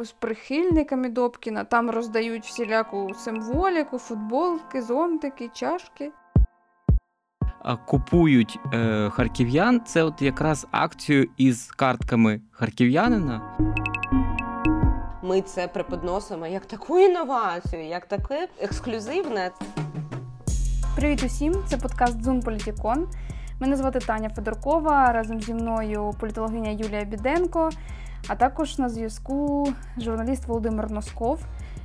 з прихильниками Добкіна. Там роздають всіляку символіку, футболки, зонтики, чашки. Купують е, харків'ян. Це от якраз акцію із картками харків'янина. Ми це преподносимо як таку інновацію, як таке ексклюзивне. Привіт усім! Це подкаст Зум Політікон. Мене звати Таня Федоркова. Разом зі мною політологиня Юлія Біденко, а також на зв'язку журналіст Володимир Носков.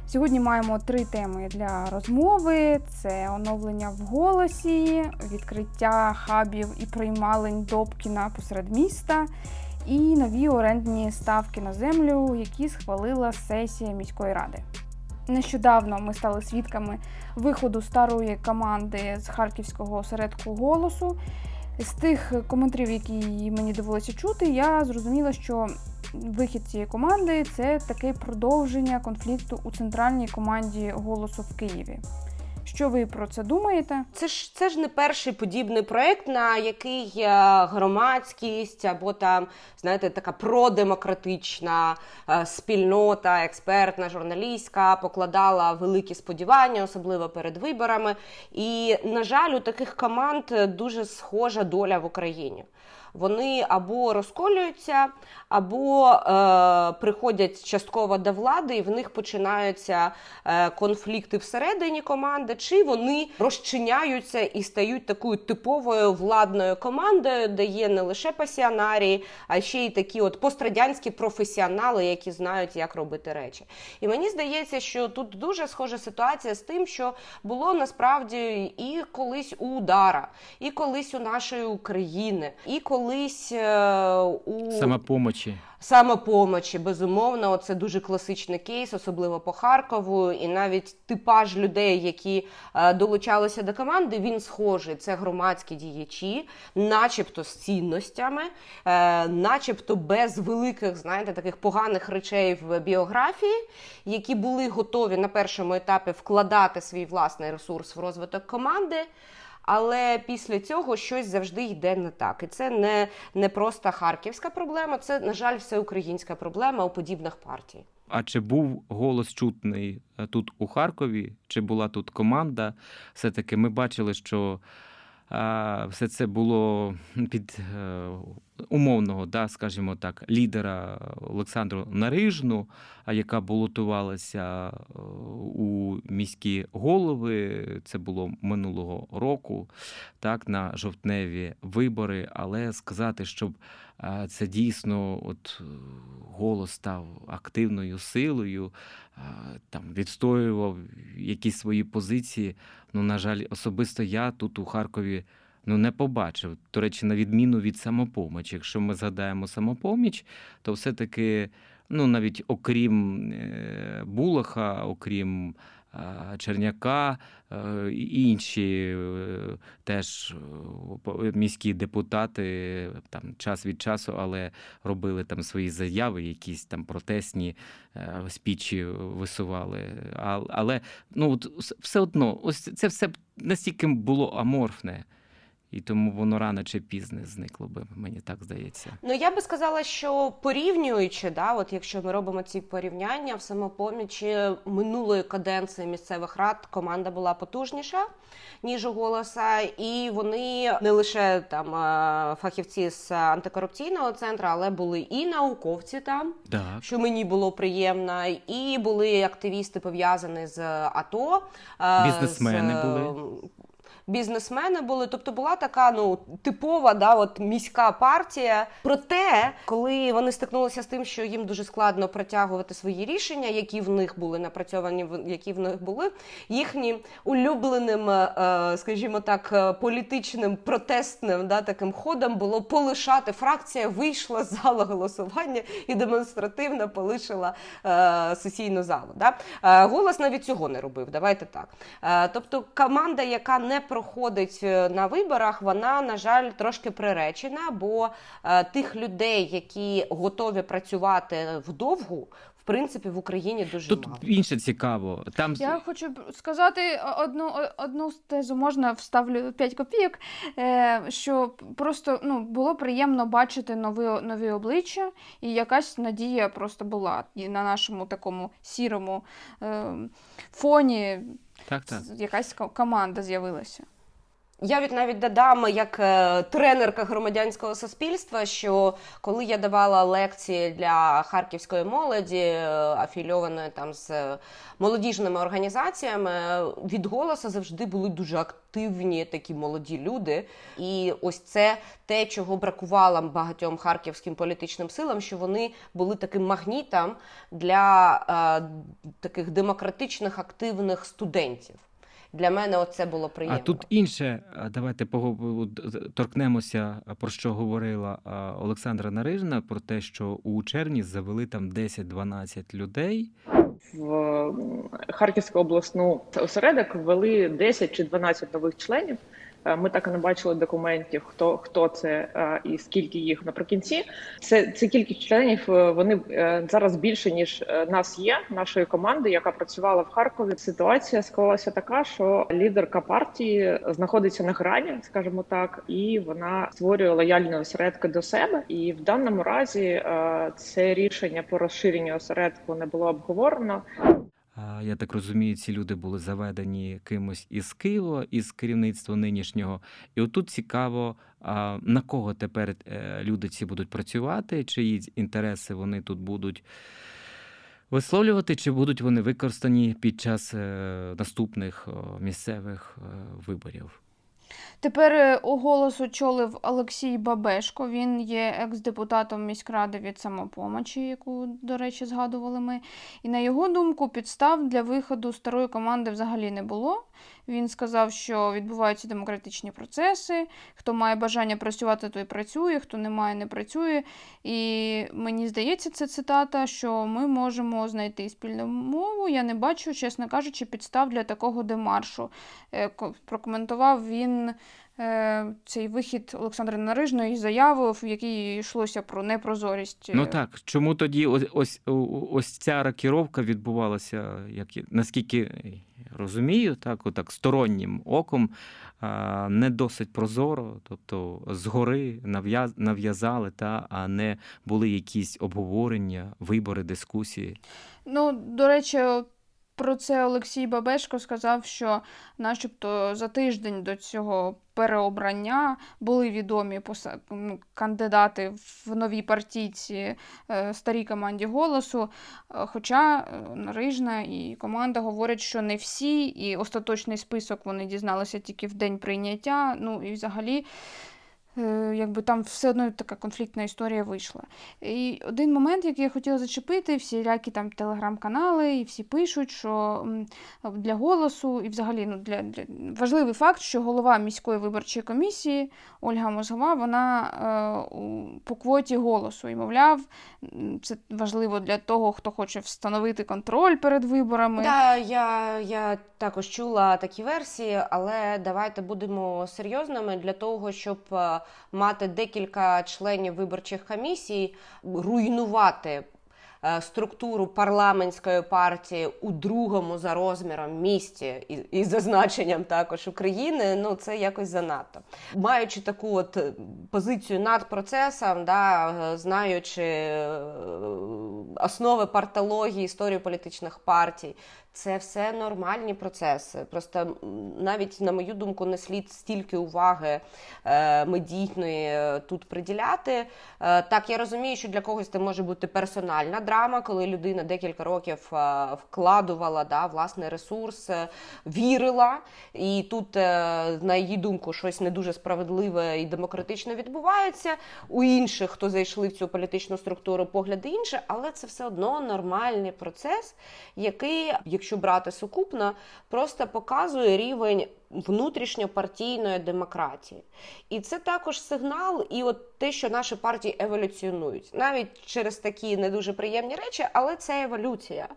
Сьогодні маємо три теми для розмови: це оновлення в голосі, відкриття хабів і приймалень Добкіна посеред міста. І нові орендні ставки на землю, які схвалила сесія міської ради. Нещодавно ми стали свідками виходу старої команди з харківського осередку голосу. З тих коментарів, які мені довелося чути, я зрозуміла, що вихід цієї команди це таке продовження конфлікту у центральній команді голосу в Києві. Що ви про це думаєте? Це ж це ж не перший подібний проект, на який е, громадськість або там, знаєте, така продемократична е, спільнота, експертна, журналістська покладала великі сподівання, особливо перед виборами. І, на жаль, у таких команд дуже схожа доля в Україні вони або розколюються, або е, приходять частково до влади, і в них починаються е, конфлікти всередині команди, чи вони розчиняються і стають такою типовою владною командою, де є не лише пасіонарії, а ще й такі от пострадянські професіонали, які знають, як робити речі. І мені здається, що тут дуже схожа ситуація з тим, що було насправді і колись у удара, і колись у нашої України, і коли колись е, у самопомочі. Самопомочі, безумовно, це дуже класичний кейс, особливо по Харкову, і навіть типаж людей, які е, долучалися до команди, він схожий. Це громадські діячі, начебто з цінностями, е, начебто без великих, знаєте, таких поганих речей в біографії, які були готові на першому етапі вкладати свій власний ресурс в розвиток команди. Але після цього щось завжди йде не так. І це не, не просто харківська проблема, це, на жаль, всеукраїнська проблема у подібних партій. А чи був голос чутний е, тут у Харкові? Чи була тут команда? Все таки ми бачили, що все це було під е, умовного, да, скажімо так, лідера Олександру Нарижну, яка балотувалася е, у міські голови. Це було минулого року, так, на жовтневі вибори. Але сказати, щоб це дійсно от голос став активною силою, там відстоював якісь свої позиції. Ну, на жаль, особисто я тут у Харкові ну, не побачив. До речі, на відміну від самопомочі. Якщо ми згадаємо самопоміч, то все-таки, ну навіть окрім е, Булаха, окрім. Черняка е, і інші е, теж міські депутати там час від часу, але робили там свої заяви, якісь там протестні спічі висували. Але ну все одно, ось це все настільки було аморфне. І тому воно рано чи пізно зникло би, мені так здається. Ну я би сказала, що порівнюючи, да, от якщо ми робимо ці порівняння в самопомічі минулої каденції місцевих рад, команда була потужніша ніж у голоса, і вони не лише там фахівці з антикорупційного центру, але були і науковці там, так. що мені було приємно, і були активісти пов'язані з АТО, бізнесмени з... були бізнесмени були. Тобто була така ну типова да, от міська партія. Проте, коли вони стикнулися з тим, що їм дуже складно протягувати свої рішення, які в них були напрацьовані, які в них були, їхнім улюбленим, е, скажімо так, е, політичним протестним да, таким ходом було полишати фракція, вийшла з залу голосування і демонстративно полишила е, сесійну залу. Да? Голос навіть цього не робив. Давайте так. Тобто команда, яка не про проходить е, на виборах, вона на жаль трошки приречена, бо е, тих людей, які готові працювати вдовгу, В принципі в Україні дуже Тут мало. інше цікаво. Там я хочу сказати одну одну тезу, можна вставлю 5 копійок. Е, що просто ну було приємно бачити нові нові обличчя, і якась надія просто була і на нашому такому сірому е, фоні. Так, так. Якась команда з'явилася. Я від навіть додам як е, тренерка громадянського суспільства, що коли я давала лекції для харківської молоді, е, афільованої там з молодіжними організаціями, від голосу завжди були дуже активні такі молоді люди. І ось це те, чого бракувало багатьом харківським політичним силам, що вони були таким магнітом для е, таких демократичних активних студентів. Для мене це було приємно. А тут інше, давайте торкнемося, про що говорила Олександра Нарижна, про те, що у червні завели там 10-12 людей. В Харківську обласну осередок ввели 10 чи 12 нових членів. Е, ми так і не бачили документів, хто хто це е, і скільки їх наприкінці. Це це кількість членів. Е, вони зараз більше ніж нас є. Нашої команди, яка працювала в Харкові. Ситуація склалася така, що лідерка партії знаходиться на грані, скажімо так, і вона створює лояльні осередки до себе. І в даному разі це рішення по розширенню осередку не було обговорено. Я так розумію, ці люди були заведені кимось із Києва, із керівництва нинішнього. І отут цікаво, на кого тепер е, люди ці будуть працювати, чиї інтереси вони тут будуть висловлювати, чи будуть вони використані під час е, наступних місцевих е, виборів. Тепер е, голос очолив Олексій Бабешко. Він є екс-депутатом міськради від самопомочі, яку, до речі, згадували ми. І на його думку, підстав для виходу старої команди взагалі не було. Він сказав, що відбуваються демократичні процеси. Хто має бажання працювати, той працює, хто не має, не працює. І мені здається, це цитата, що ми можемо знайти спільну мову. Я не бачу, чесно кажучи, підстав для такого демаршу. Е, прокоментував він. Е, цей вихід Олександра Нарижної заяву, в якій йшлося про непрозорість. Ну так, чому тоді ось ось, ось ця рокіровка відбувалася, як наскільки розумію, так, отак стороннім оком не досить прозоро, тобто згори нав'язали, та, а не були якісь обговорення, вибори, дискусії. Ну, до речі, про це Олексій Бабешко сказав, що, начебто, за тиждень до цього переобрання були відомі ну, кандидати в новій партійці е, старій команді голосу. Е, хоча е, Рижна і команда говорять, що не всі, і остаточний список вони дізналися тільки в день прийняття. Ну і взагалі. Е, якби там все одно така конфліктна історія вийшла. І один момент, який я хотіла зачепити, всілякі там телеграм-канали, і всі пишуть, що для голосу, і взагалі ну, для, для важливий факт, що голова міської виборчої комісії Ольга Мозгова, вона е, по квоті голосу. І, мовляв, це важливо для того, хто хоче встановити контроль перед виборами. Да, я, я також чула такі версії, але давайте будемо серйозними для того, щоб е, мати декілька членів виборчих комісій, руйнувати. Е, структуру парламентської партії у другому за розміром місті і, зазначенням також України, ну це якось занадто. Маючи таку от позицію над процесом, да, знаючи основи партології історії політичних партій, це все нормальні процеси. Просто навіть, на мою думку, не слід стільки уваги е, медійної е, тут приділяти. Е, так, я розумію, що для когось це може бути персональна драма, коли людина декілька років вкладувала да, власний ресурс, вірила, і тут, на її думку, щось не дуже справедливе і демократичне відбувається. У інших, хто зайшли в цю політичну структуру, погляди інше, але це все одно нормальний процес, який, якщо якщо брати сукупно, просто показує рівень внутрішньопартійної демократії. І це також сигнал, і от те, що наші партії еволюціонують, навіть через такі не дуже приємні речі, але це еволюція.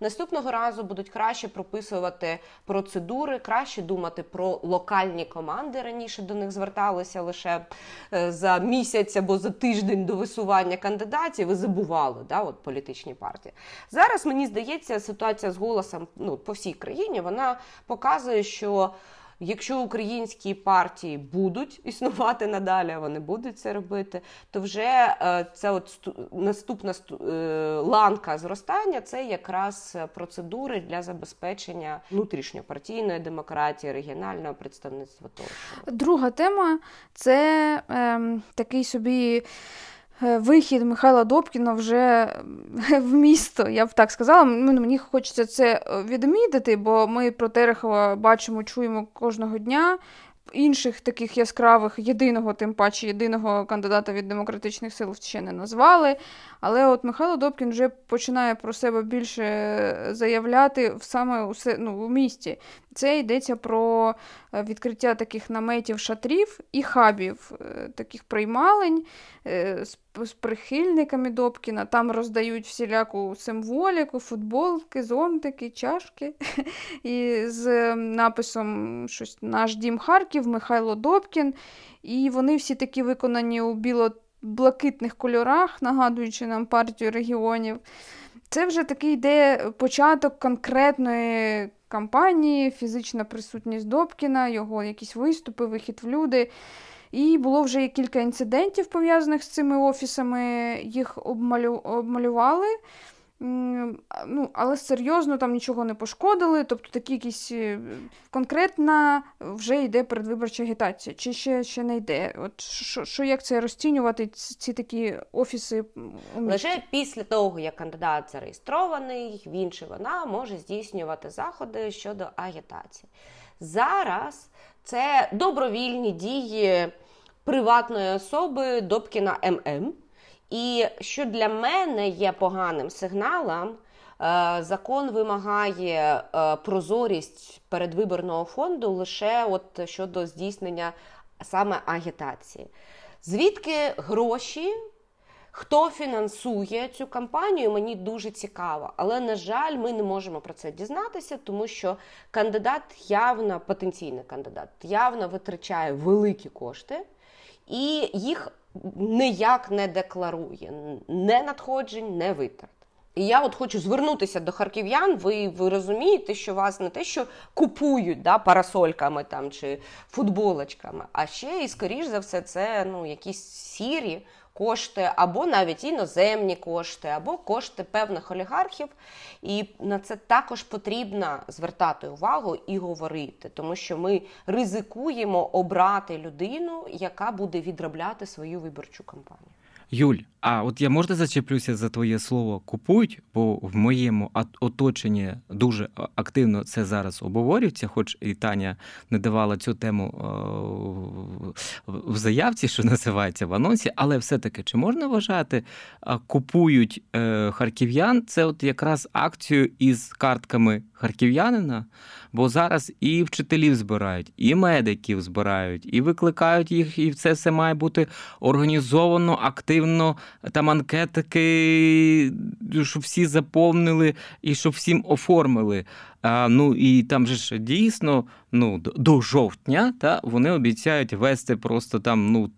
Наступного разу будуть краще прописувати процедури, краще думати про локальні команди. Раніше до них зверталися лише е, за місяць або за тиждень до висування кандидатів і забували да, от політичні партії. Зараз мені здається, ситуація з голосом ну, по всій країні вона показує, що. Якщо українські партії будуть існувати надалі, вони будуть це робити, то вже е, це от наступна е, ланка зростання це якраз процедури для забезпечення внутрішньопартійної демократії, регіонального представництва. Тощо друга тема це е, такий собі. Е, вихід Михайла Добкіна вже в місто, я б так сказала. Мені хочеться це е, відмітити, бо ми про Терехова бачимо, чуємо кожного дня інших таких яскравих, єдиного, тим паче єдиного кандидата від демократичних сил ще не назвали. Але от Михайло Добкін вже починає про себе більше заявляти саме у, ну, у місті. Це йдеться про е, відкриття таких наметів шатрів і хабів, е, таких приймалень е, з прихильниками Добкіна. Там роздають всіляку символіку, футболки, зонтики, чашки. І з написом щось Наш дім Харків, Михайло Добкін. І вони всі такі виконані у біло-блакитних кольорах, нагадуючи нам партію регіонів. Це вже такий йде початок конкретної кампанії, фізична присутність Добкіна, його якісь виступи, вихід в люди. І було вже кілька інцидентів пов'язаних з цими офісами, їх обмалю... обмалювали. Ну, Але серйозно там нічого не пошкодили. Тобто такі якісь е, конкретна вже йде передвиборча агітація, чи ще ще не йде? От що, що як це розцінювати, ці такі офіси? у Лише після того, як кандидат зареєстрований, він чи вона може здійснювати заходи щодо агітації. Зараз це добровільні дії приватної особи Добкіна ММ. І що для мене є поганим сигналом, е, закон вимагає е, прозорість передвиборного фонду лише от щодо здійснення саме агітації. Звідки гроші? Хто фінансує цю кампанію, мені дуже цікаво. Але, на жаль, ми не можемо про це дізнатися, тому що кандидат явно, потенційний кандидат, явно витрачає великі кошти, і їх ніяк не декларує не надходжень, не витрат. І я от хочу звернутися до харків'ян. Ви ви розумієте, що вас не те, що купують да, парасольками там чи футболочками, а ще і скоріш за все, це ну, якісь сірі кошти, або навіть іноземні кошти, або кошти певних олігархів. І на це також потрібно звертати увагу і говорити, тому що ми ризикуємо обрати людину, яка буде відробляти свою виборчу кампанію. Юль, а от я можна зачеплюся за твоє слово купують, бо в моєму оточенні дуже активно це зараз обговорюється, хоч і Таня не давала цю тему в заявці, що називається в анонсі, але все-таки чи можна вважати, купують е, харків'ян? Це от якраз акцію із картками харків'янина, бо зараз і вчителів збирають, і медиків збирають, і викликають їх, і це все має бути організовано, активно, там анкетики, щоб всі заповнили і щоб всім оформили. А, Ну і там же ж дійсно ну, до жовтня та, вони обіцяють вести просто там ну,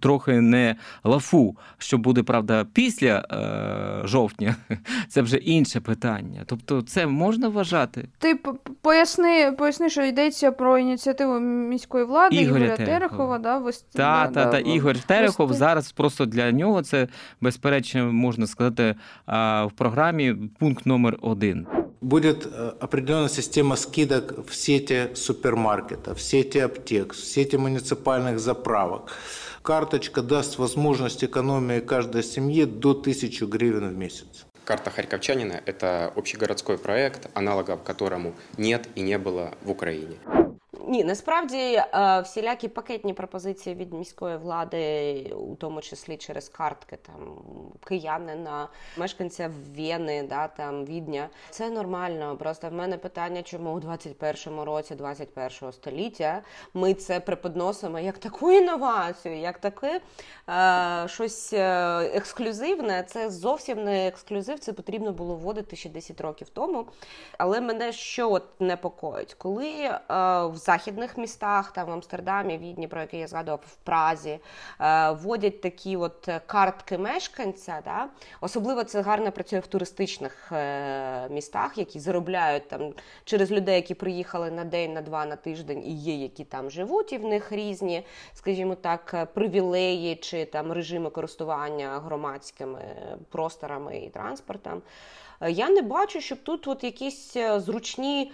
трохи не лафу. Що буде, правда, після е, жовтня, це вже інше питання. Тобто, це можна вважати? Ти поясни, поясни, що йдеться про ініціативу міської влади Ігоря, Ігоря Терехова. Да, вести, та, да, та, та, Ігор Терехов вести. зараз просто для нього це безперечно можна сказати в програмі пункт номер один. Будет э, определенная система скидок в сети супермаркетов, в сети аптек, в сети муниципальных заправок. Карточка даст возможность экономии каждой семье до 1000 гривен в месяц. Карта Харьковчанина – это общегородской проект, аналогов которому нет и не было в Украине. Ні, насправді е, всілякі пакетні пропозиції від міської влади, у тому числі через картки там киянина, мешканця Вени, да, там Відня, це нормально. Просто в мене питання, чому у 21-му році, 21-го століття, ми це преподносимо як таку інновацію, як таке е, щось е, ексклюзивне. Це зовсім не ексклюзив. Це потрібно було вводити ще 10 років тому. Але мене що от непокоїть, коли е, в західних містах, там в Амстердамі, Відні, про які я згадував, в Празі, е, вводять такі от картки мешканця. Да? Особливо це гарно працює в туристичних е, містах, які заробляють там через людей, які приїхали на день, на два, на тиждень, і є, які там живуть, і в них різні, скажімо так, привілеї чи там режими користування громадськими просторами і транспортом. Я не бачу, щоб тут от якісь зручні,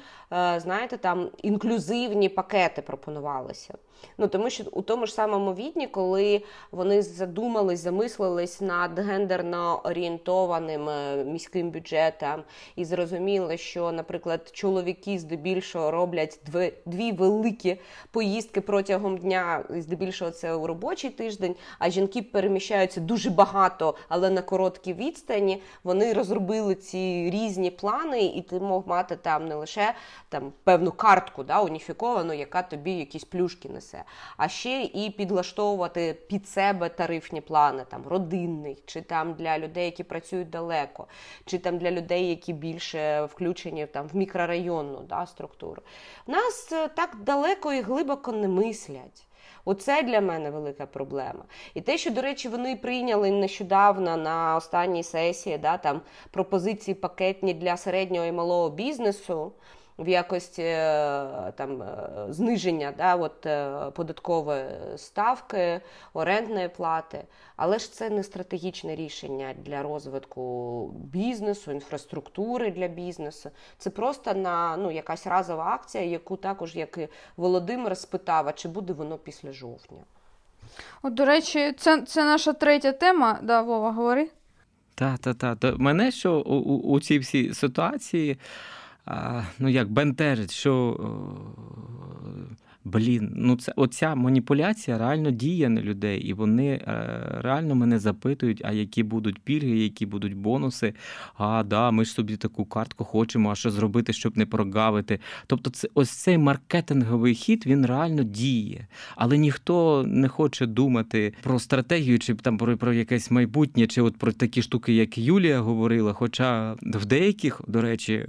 знаєте, там інклюзивні пакети пропонувалися. Ну тому що у тому ж самому відні, коли вони задумались, замислились над гендерно орієнтованим е, міським бюджетом і зрозуміли, що, наприклад, чоловіки здебільшого роблять дві, дві великі поїздки протягом дня, здебільшого це у робочий тиждень, а жінки переміщаються дуже багато, але на короткій відстані. Вони розробили ці різні плани, і ти мог мати там не лише там певну картку, да, уніфіковану, яка тобі якісь плюшки несе все. А ще і підлаштовувати під себе тарифні плани, там родинний, чи там для людей, які працюють далеко, чи там для людей, які більше включені там в мікрорайонну да, структуру. Нас е, так далеко і глибоко не мислять. Оце для мене велика проблема. І те, що, до речі, вони прийняли нещодавно на останній сесії да, там, пропозиції пакетні для середнього і малого бізнесу в якості е, там е, зниження да, от, е, податкової ставки, орендної плати. Але ж це не стратегічне рішення для розвитку бізнесу, інфраструктури для бізнесу. Це просто на ну, якась разова акція, яку також, як і Володимир спитав, а чи буде воно після жовтня. От, До речі, це це наша третя тема. Да, Вова, говори. Так, так, так. Мене що у, у, у цій всій ситуації ну як бентежить, що Блін, ну це оця маніпуляція реально діє на людей, і вони е, реально мене запитують, а які будуть пільги, які будуть бонуси. А да, ми ж собі таку картку хочемо, а що зробити, щоб не прогавити. Тобто, це ось цей маркетинговий хід він реально діє, але ніхто не хоче думати про стратегію, чи там про, про якесь майбутнє, чи от про такі штуки, як Юлія говорила. Хоча в деяких, до речі, е,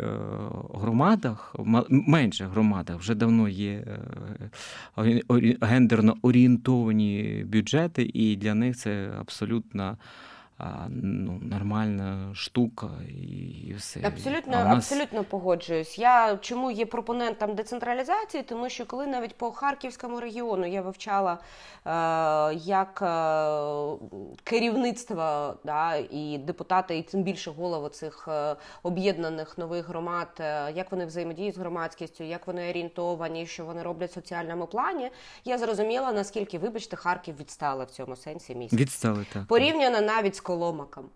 громадах, менших громадах вже давно є. Гендерно орієнтовані бюджети, і для них це абсолютно ну, нормальна штука і все. Абсолютно нас... абсолютно погоджуюсь. Я чому є пропонентом децентралізації, тому що коли навіть по Харківському регіону я вивчала е, як е, керівництво да, і депутати, і тим більше голови цих е, об'єднаних нових громад, е, як вони взаємодіють з громадськістю, як вони орієнтовані, що вони роблять в соціальному плані, я зрозуміла, наскільки, вибачте, Харків відстали в цьому сенсі місця. Відстали, так. Порівняно навіть з Коломаком,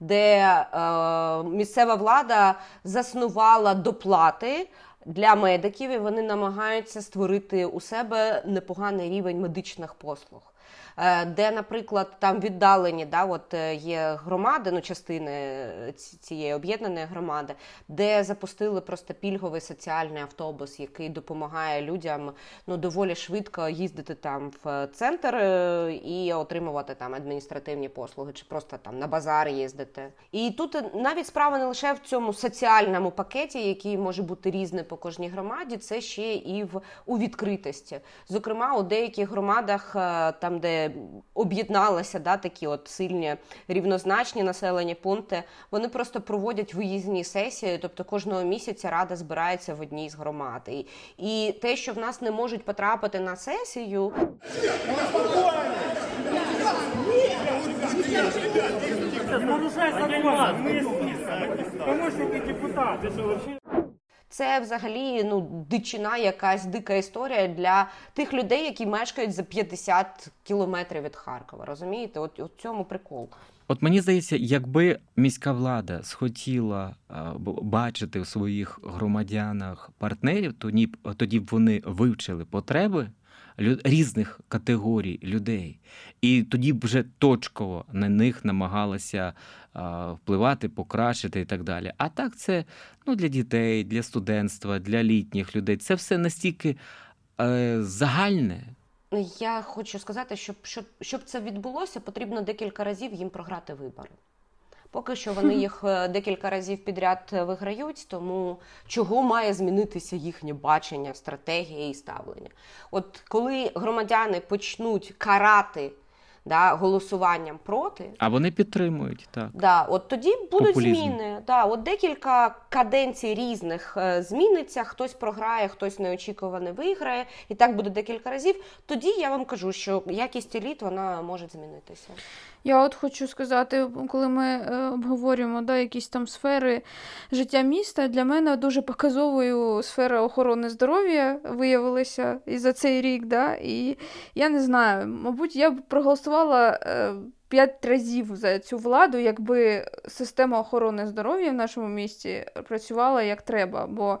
де е, місцева влада заснувала доплати для медиків, і вони намагаються створити у себе непоганий рівень медичних послуг. Е, де, наприклад, там віддалені да, от е, є громади, ну частини е, цієї об'єднаної громади, де запустили просто пільговий соціальний автобус, який допомагає людям ну доволі швидко їздити там в центр і отримувати там адміністративні послуги, чи просто там на базар їздити. І тут навіть справа не лише в цьому соціальному пакеті, який може бути різний по кожній громаді, це ще і в у відкритості. Зокрема, у деяких громадах, там де об'єдналися да, такі от сильні рівнозначні населені пункти, вони просто проводять виїзні сесії, тобто кожного місяця рада збирається в одній з громад. І, і те, що в нас не можуть потрапити на сесію. Нарушай закон, помощники депутати. Це взагалі ну дичина, якась дика історія для тих людей, які мешкають за 50 кілометрів від Харкова. Розумієте? От у цьому прикол. От мені здається, якби міська влада схотіла бачити в своїх громадянах партнерів, тоді б вони вивчили потреби різних категорій людей, і тоді б вже точково на них намагалася впливати, покращити і так далі. А так, це ну, для дітей, для студентства, для літніх людей. Це все настільки е, загальне. Я хочу сказати, щоб щоб, щоб це відбулося, потрібно декілька разів їм програти вибори. Поки що вони їх е, декілька разів підряд е, виграють, тому чого має змінитися їхнє бачення, стратегія і ставлення. От коли громадяни почнуть карати да, голосуванням проти. А вони підтримують, так. Да, От тоді будуть Популізм. зміни. Да, От Декілька каденцій різних е, зміниться, хтось програє, хтось неочікувано виграє, і так буде декілька разів. Тоді я вам кажу, що якість еліт вона може змінитися. Я от хочу сказати, коли ми е, обговорюємо да, якісь там сфери життя міста, для мене дуже показовою сфера охорони здоров'я виявилася і за цей рік. Да, І я не знаю, мабуть, я б проголосувала е, п'ять разів за цю владу, якби система охорони здоров'я в нашому місті працювала як треба. Бо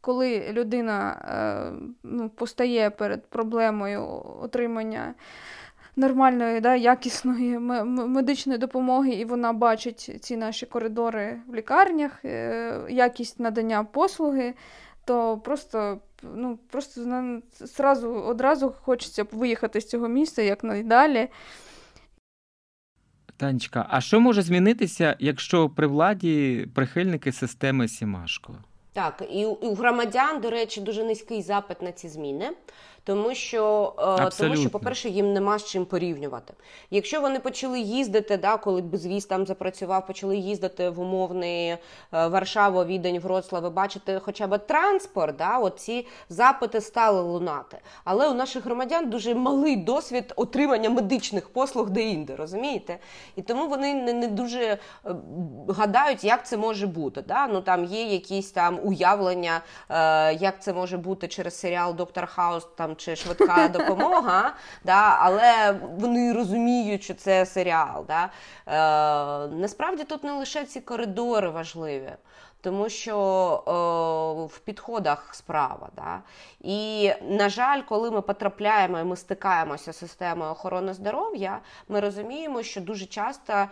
коли людина е, ну, постає перед проблемою отримання нормальної, да, якісної медичної допомоги, і вона бачить ці наші коридори в лікарнях, е, якість надання послуги, то просто ну, просто сразу, одразу хочеться виїхати з цього місця як найдалі. Танечка, а що може змінитися, якщо при владі прихильники системи Сімашко? Так, і у громадян, до речі, дуже низький запит на ці зміни тому що, е, тому що, по-перше, їм нема з чим порівнювати. Якщо вони почали їздити, да, коли безвіз там запрацював, почали їздити в умовний е, Варшаву, Відень, Вроцлав, бачите, хоча б транспорт, да, от ці запити стали лунати. Але у наших громадян дуже малий досвід отримання медичних послуг де-інде, розумієте? І тому вони не, не дуже е, гадають, як це може бути. Да? Ну Там є якісь там уявлення, як це може бути через серіал Доктор Хаус. там чи швидка допомога, да, але вони розуміють, що це серіал. Да. Е, Насправді тут не лише ці коридори важливі. Тому що о, в підходах справа. Да? І, на жаль, коли ми потрапляємо і ми стикаємося з системою охорони здоров'я, ми розуміємо, що дуже часто е,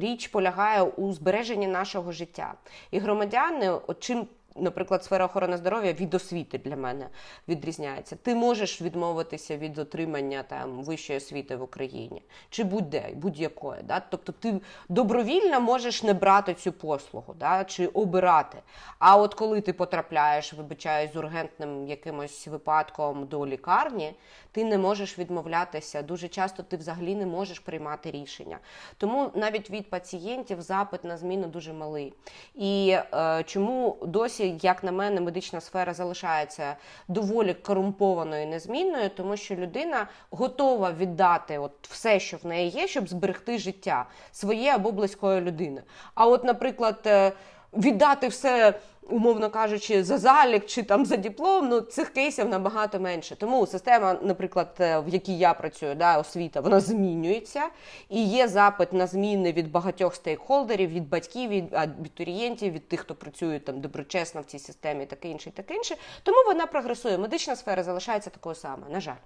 річ полягає у збереженні нашого життя. І громадяни, чим Наприклад, сфера охорони здоров'я від освіти для мене відрізняється. Ти можеш відмовитися від отримання там вищої освіти в Україні чи будь-де, будь-якої. Да? Тобто ти добровільно можеш не брати цю послугу да? чи обирати. А от коли ти потрапляєш, вибачаю, з ургентним якимось випадком до лікарні, ти не можеш відмовлятися. Дуже часто ти взагалі не можеш приймати рішення. Тому навіть від пацієнтів запит на зміну дуже малий. І е, чому досі, як на мене, медична сфера залишається доволі корумпованою і незмінною, тому що людина готова віддати от все, що в неї є, щоб зберегти життя своє або близької людини. А от, наприклад, е, віддати все умовно кажучи, за залік чи там за диплом, ну цих кейсів набагато менше. Тому система, наприклад, е, в якій я працюю, да, освіта, вона змінюється, і є запит на зміни від багатьох стейкхолдерів, від батьків, від абітурієнтів, від тих, хто працює там доброчесно в цій системі, таке інше, таке інше. Тому вона прогресує. Медична сфера залишається такою самою. На жаль,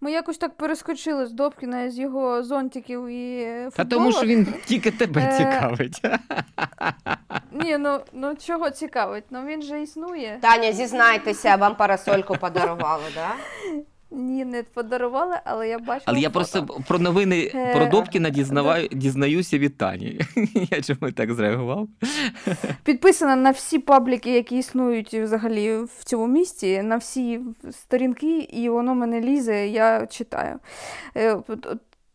ми якось так перескочили з Добкіна з його зонтиків і футболок. Та тому що він тільки тебе е, цікавить. Ні, ну ну чого цікавить? Ну він же існує. Таня, зізнайтеся, вам парасольку подарували, да? Ні, не подарували, але я бачила. Але я просто про новини е, про Добкіна дізнаваю, дізнаюся від Тані. Я чому так зреагував? Підписана на всі пабліки, які існують взагалі в цьому місті, на всі сторінки, і воно мене лізе, я читаю.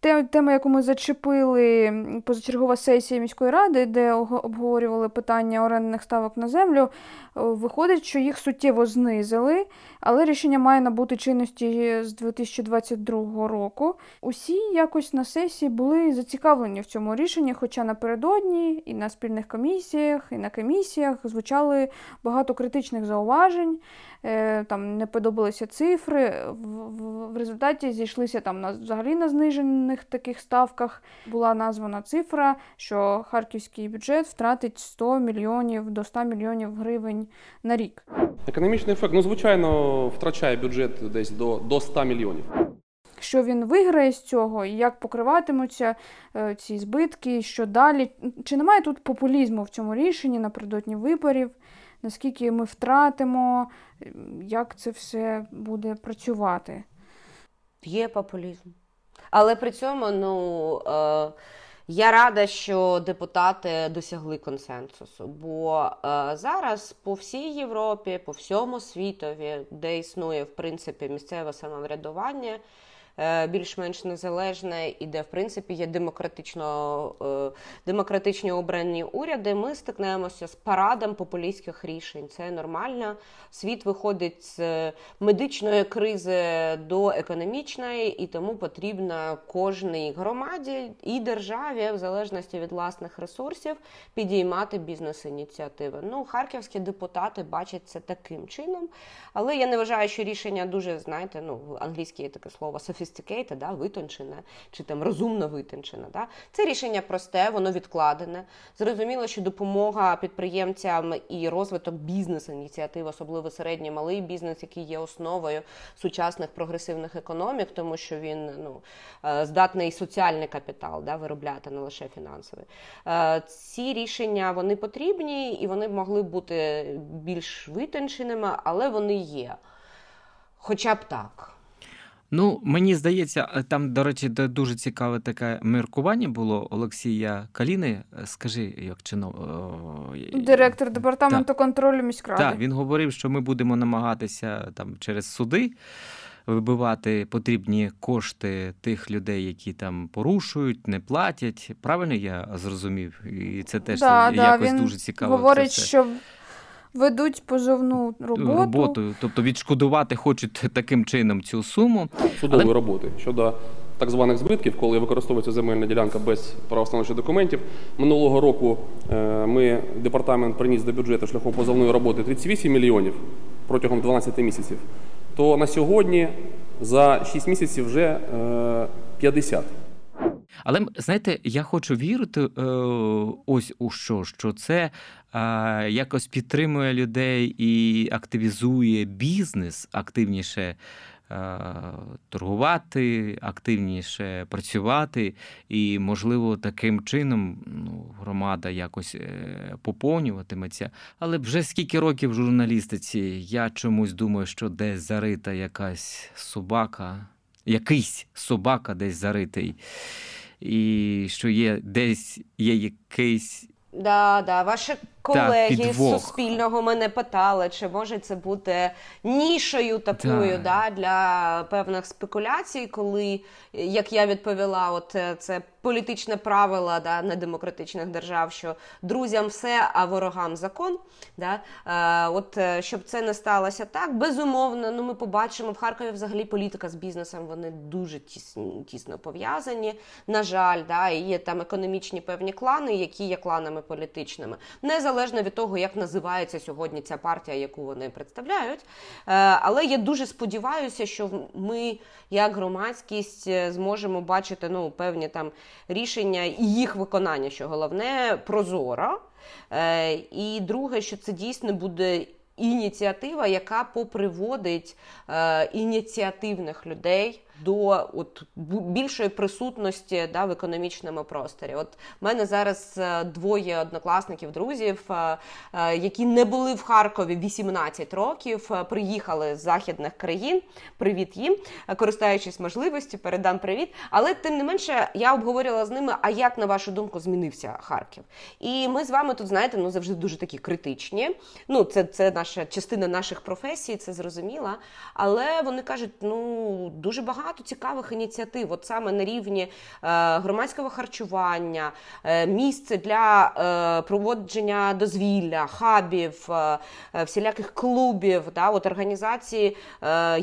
Е, Тема, яку ми зачепили, позачергова сесія міської ради, де обговорювали питання орендних ставок на землю, виходить, що їх суттєво знизили, але рішення має набути чинності з 2022 року. Усі якось на сесії були зацікавлені в цьому рішенні, хоча напередодні і на спільних комісіях, і на комісіях звучали багато критичних зауважень. Е, там не подобалися цифри. В, результаті зійшлися там на взагалі на знижених таких ставках була названа цифра, що харківський бюджет втратить 100 мільйонів до 100 мільйонів гривень на рік. Економічний ефект, ну звичайно, втрачає бюджет десь до, до 100 мільйонів. Що він виграє з цього, і як покриватимуться е, ці збитки, що далі? Чи немає тут популізму в цьому рішенні напередодні виборів? Наскільки ми втратимо, як це все буде працювати? Є популізм. Але при цьому, ну. Е... Я рада, що депутати досягли консенсусу, бо е, зараз по всій Європі, по всьому світові, де існує в принципі місцеве самоврядування, більш-менш незалежне і де в принципі є демократично е, демократичні обрані уряди, ми стикнемося з парадом популістських рішень. Це нормально. Світ виходить з медичної кризи до економічної, і тому потрібно кожній громаді і державі, в залежності від власних ресурсів, підіймати бізнес-ініціативи. Ну, харківські депутати бачать це таким чином, але я не вважаю, що рішення дуже знаєте, ну англійське є таке слово софістичне, sophisticated, да, витончене, чи там розумно витончене. Да. Це рішення просте, воно відкладене. Зрозуміло, що допомога підприємцям і розвиток бізнес-ініціатив, особливо середній малий бізнес, який є основою сучасних прогресивних економік, тому що він ну, е, здатний соціальний капітал да, виробляти, не лише фінансовий. Е, ці рішення вони потрібні і вони могли бути більш витонченими, але вони є. Хоча б так. Ну, мені здається, е, там, до речі, дуже цікаве таке міркування було Олексія Каліни. Е, скажи, як чино... директор департаменту так. контролю міськради. Так, він говорив, що ми будемо намагатися там через суди. Вибивати потрібні кошти тих людей, які там порушують, не платять. Правильно я зрозумів? І це теж да, якось да, дуже цікаво. Говорить, це що ведуть позовну роботу. роботу, тобто відшкодувати хочуть таким чином цю суму судової Але... роботи щодо так званих збитків, коли використовується земельна ділянка без правостановчих документів. Минулого року е, ми департамент приніс до бюджету шляхом позовної роботи 38 мільйонів протягом 12 місяців. То на сьогодні за 6 місяців вже 50. Але знаєте, я хочу вірити е, ось у що, що це е, якось підтримує людей і активізує бізнес активніше. Е, торгувати, активніше працювати, і, можливо, таким чином ну, громада якось поповнюватиметься. Але вже скільки років в журналістиці я чомусь думаю, що десь зарита якась собака, якийсь собака десь заритий і що є десь є якийсь. Да, да, ваші колеги з Суспільного мене питали, чи може це бути нішою такою да. да, для певних спекуляцій, коли, як я відповіла, от е, це політичне правило да, недемократичних держав, що друзям все, а ворогам закон. Да? Е, от е, Щоб це не сталося так, безумовно, ну ми побачимо в Харкові взагалі політика з бізнесом, вони дуже тісно, тісно пов'язані. На жаль, да, і є там економічні певні клани, які є кланами політичними. Незалежно від того, як називається сьогодні ця партія, яку вони представляють. Е, але я дуже сподіваюся, що ми, як громадськість, е, зможемо бачити ну, певні там рішення і їх виконання, що головне прозоро. Е, і друге, що це дійсно буде ініціатива, яка поприводить е, ініціативних людей до от більшої присутності да, в економічному просторі. От в мене зараз е, двоє однокласників, друзів, е, е, які не були в Харкові 18 років, приїхали з західних країн. Привіт їм, користуючись можливістю, передам привіт. Але тим не менше я обговорювала з ними, а як на вашу думку змінився Харків? І ми з вами тут знаєте, ну завжди дуже такі критичні. Ну, це це наша частина наших професій, це зрозуміло. Але вони кажуть, ну дуже багато багато цікавих ініціатив, от саме на рівні е, громадського харчування, е, місце для е, проводження дозвілля, хабів, всіляких клубів, да, от організації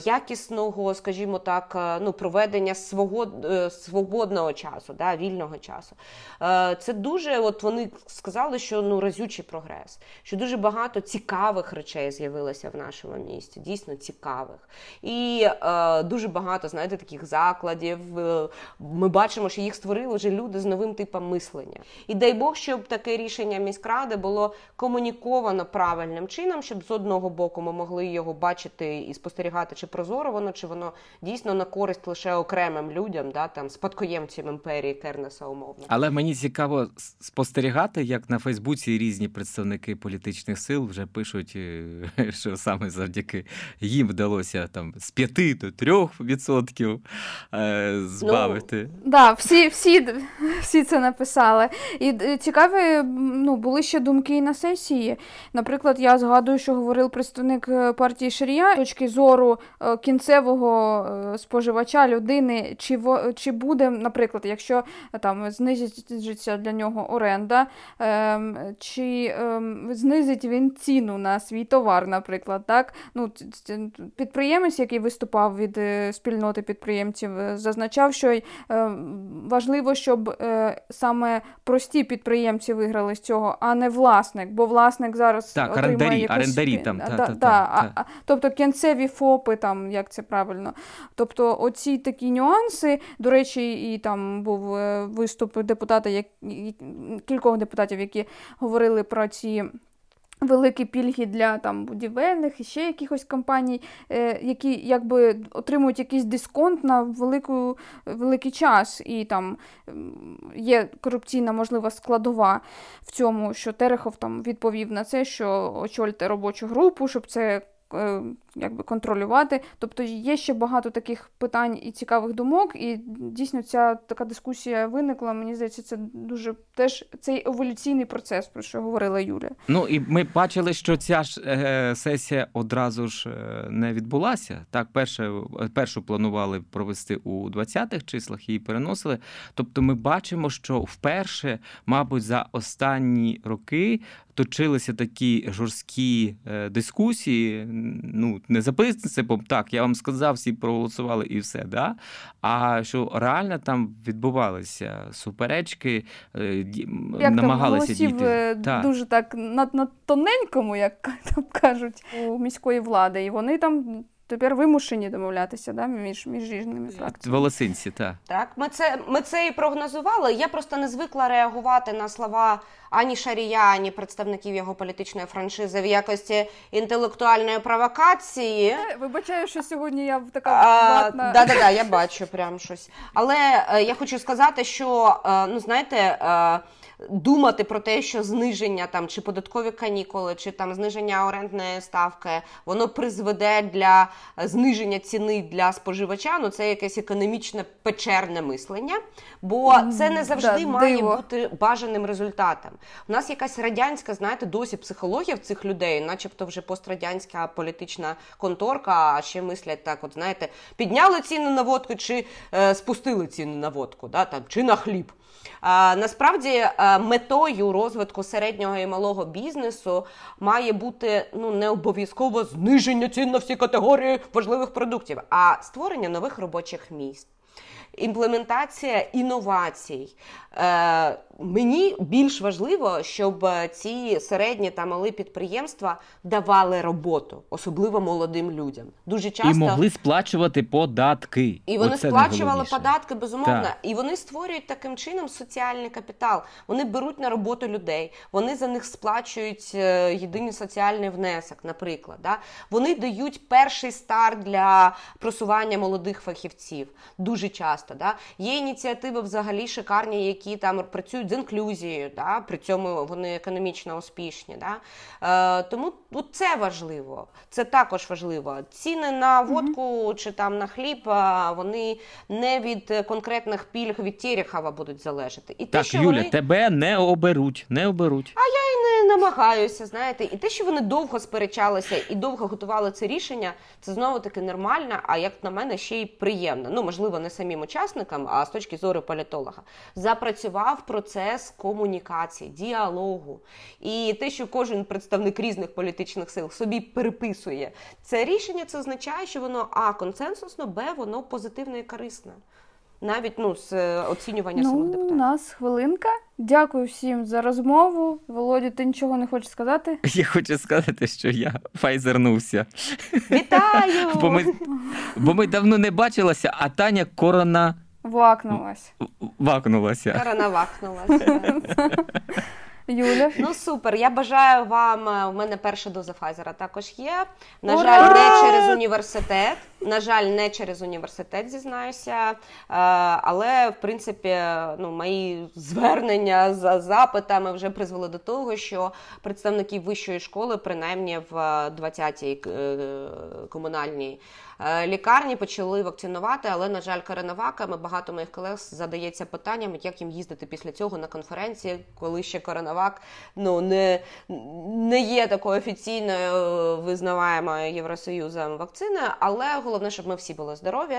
якісного, скажімо так, ну, проведення свого свободного часу, да, вільного часу. Це дуже, от вони сказали, що ну разючий прогрес, що дуже багато цікавих речей з'явилося в нашому місті, дійсно цікавих. І е, дуже багато, знаєте, знаєте, таких закладів. Е, ми бачимо, що їх створили вже люди з новим типом мислення. І дай Бог, щоб таке рішення міськради було комуніковано правильним чином, щоб з одного боку ми могли його бачити і спостерігати, чи прозоро воно, чи воно дійсно на користь лише окремим людям, да, там спадкоємцям імперії Кернеса умовно. Але мені цікаво спостерігати, як на Фейсбуці різні представники політичних сил вже пишуть, е, що саме завдяки їм вдалося там з 5 до 3% е, збавити. Ну, да, всі, всі, всі це написали. І е, цікаві ну, були ще думки і на сесії. Наприклад, я згадую, що говорив представник партії Шарія точки зору кінцевого споживача людини, чи чи буде, наприклад, якщо там знизиться для нього оренда, ем, чи ем, знизить він ціну на свій товар, наприклад. так? Ну, Підприємець, який виступав від е, спільноти підприємців, е, зазначав, що е, важливо, щоб саме прості підприємці виграли з цього, а не власник, бо власник зараз так, отримає орендарі, якусь... орендарі там. Та, та, та, та, та. Тобто кінцеві ФОПи, там, як це правильно. Тобто оці такі нюанси, до речі, і там був виступ депутата, як кількох депутатів, які говорили про ці. Великі пільги для там будівельних і ще якихось компаній, е, які якби отримують якийсь дисконт на велику, великий час, і там є корупційна можлива складова в цьому, що Терехов там відповів на це, що очольте робочу групу, щоб це якби контролювати. Тобто є ще багато таких питань і цікавих думок, і дійсно ця така дискусія виникла. Мені здається, це дуже теж цей еволюційний процес, про що говорила Юля. Ну і ми бачили, що ця ж е, сесія одразу ж е, не відбулася. Так, перше, першу планували провести у 20-х числах, її переносили. Тобто, ми бачимо, що вперше, мабуть, за останні роки точилися такі жорсткі е, дискусії. Ну, не за принципом, так, я вам сказав, всі проголосували і все. да? А що реально там відбувалися суперечки, е, як намагалися там, діти. Е, так. дуже так на, на тоненькому, як там кажуть, у міської влади, і вони там тепер вимушені домовлятися да, між між різними фракціями. Волосинці, так. Так, ми це ми це і прогнозували. Я просто не звикла реагувати на слова ані Шарія, ані представників його політичної франшизи в якості інтелектуальної провокації. Е, вибачаю, що сьогодні я така ватна. Да, да, да, я бачу прям щось. Але е, я хочу сказати, що е, ну знаєте. Е, думати про те, що зниження там чи податкові канікули, чи там зниження орендної ставки, воно призведе для зниження ціни для споживача. Ну це якесь економічне печерне мислення, бо це не завжди да, має диво. бути бажаним результатом. У нас якась радянська, знаєте, досі психологія в цих людей, начебто вже пострадянська політична конторка, а ще мислять так: от знаєте, підняли ціну на водку чи е, спустили ціну на водку, да, там, чи на хліб. Насправді е, метою розвитку середнього і малого бізнесу має бути ну не обов'язково зниження цін на всі категорії важливих продуктів, а створення нових робочих місць імплементація інновацій. Е, Мені більш важливо, щоб ці середні та малі підприємства давали роботу, особливо молодим людям. Дуже часто і могли сплачувати податки. І вони Оце сплачували податки, безумовно, так. і вони створюють таким чином соціальний капітал. Вони беруть на роботу людей, вони за них сплачують е, єдиний соціальний внесок, наприклад. Да? Вони дають перший старт для просування молодих фахівців. Дуже часто часто. Да? Є ініціативи взагалі шикарні, які там працюють з інклюзією, да? при цьому вони економічно успішні. Да? Е, Тому от це важливо. Це також важливо. Ціни на водку mm-hmm. чи там на хліб вони не від конкретних пільг від Терехова будуть залежати. І так, те, що Юля, вони... тебе не оберуть, не оберуть. А я намагаюся, знаєте, і те, що вони довго сперечалися і довго готували це рішення, це знову таки нормально. А як на мене, ще й приємно. Ну можливо, не самим учасникам, а з точки зору політолога, запрацював процес комунікації, діалогу. І те, що кожен представник різних політичних сил собі переписує це рішення, це означає, що воно а консенсусно, б воно позитивне і корисне. Навіть ну з е, оцінювання ну, самих у нас хвилинка. Дякую всім за розмову. Володю, ти нічого не хочеш сказати? Я хочу сказати, що я файзернувся. Вітаю! Бо ми, бо ми давно не бачилися, а Таня корона Вакнулась. вакнулася. Коронавакнулася. Юля. Ну супер. Я бажаю вам. е, У мене перша доза Файзера також є. На Ура! жаль, не через університет. На жаль, не через університет зізнаюся. Е, Але в принципі, ну мої звернення за запитами вже призвели до того, що представники вищої школи, принаймні в 20-й е, комунальній е, лікарні, почали вакцинувати. Але на жаль, коронаваками багато моїх колег задається питанням, як їм їздити після цього на конференції, коли ще коронавак ну не, не є такою офіційною визнаваємою Євросоюзом вакциною. Але головне, щоб ми всі були здорові,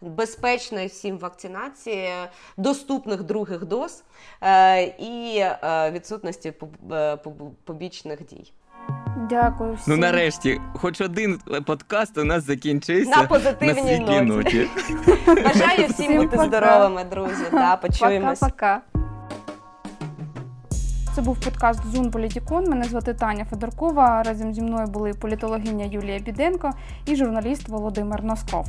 безпечної всім вакцинації, доступних других доз е, і е, відсутності е, поб- побічних дій. Дякую всім. Ну нарешті, хоч один подкаст у нас закінчився На позитивній на ноті. ноті. Бажаю всім Всім бути пока. здоровими, друзі. Да, почуємось. Пока-пока. Це був подкаст Зум Політікон. Мене звати Таня Федоркова. Разом зі мною були політологиня Юлія Біденко і журналіст Володимир Носков.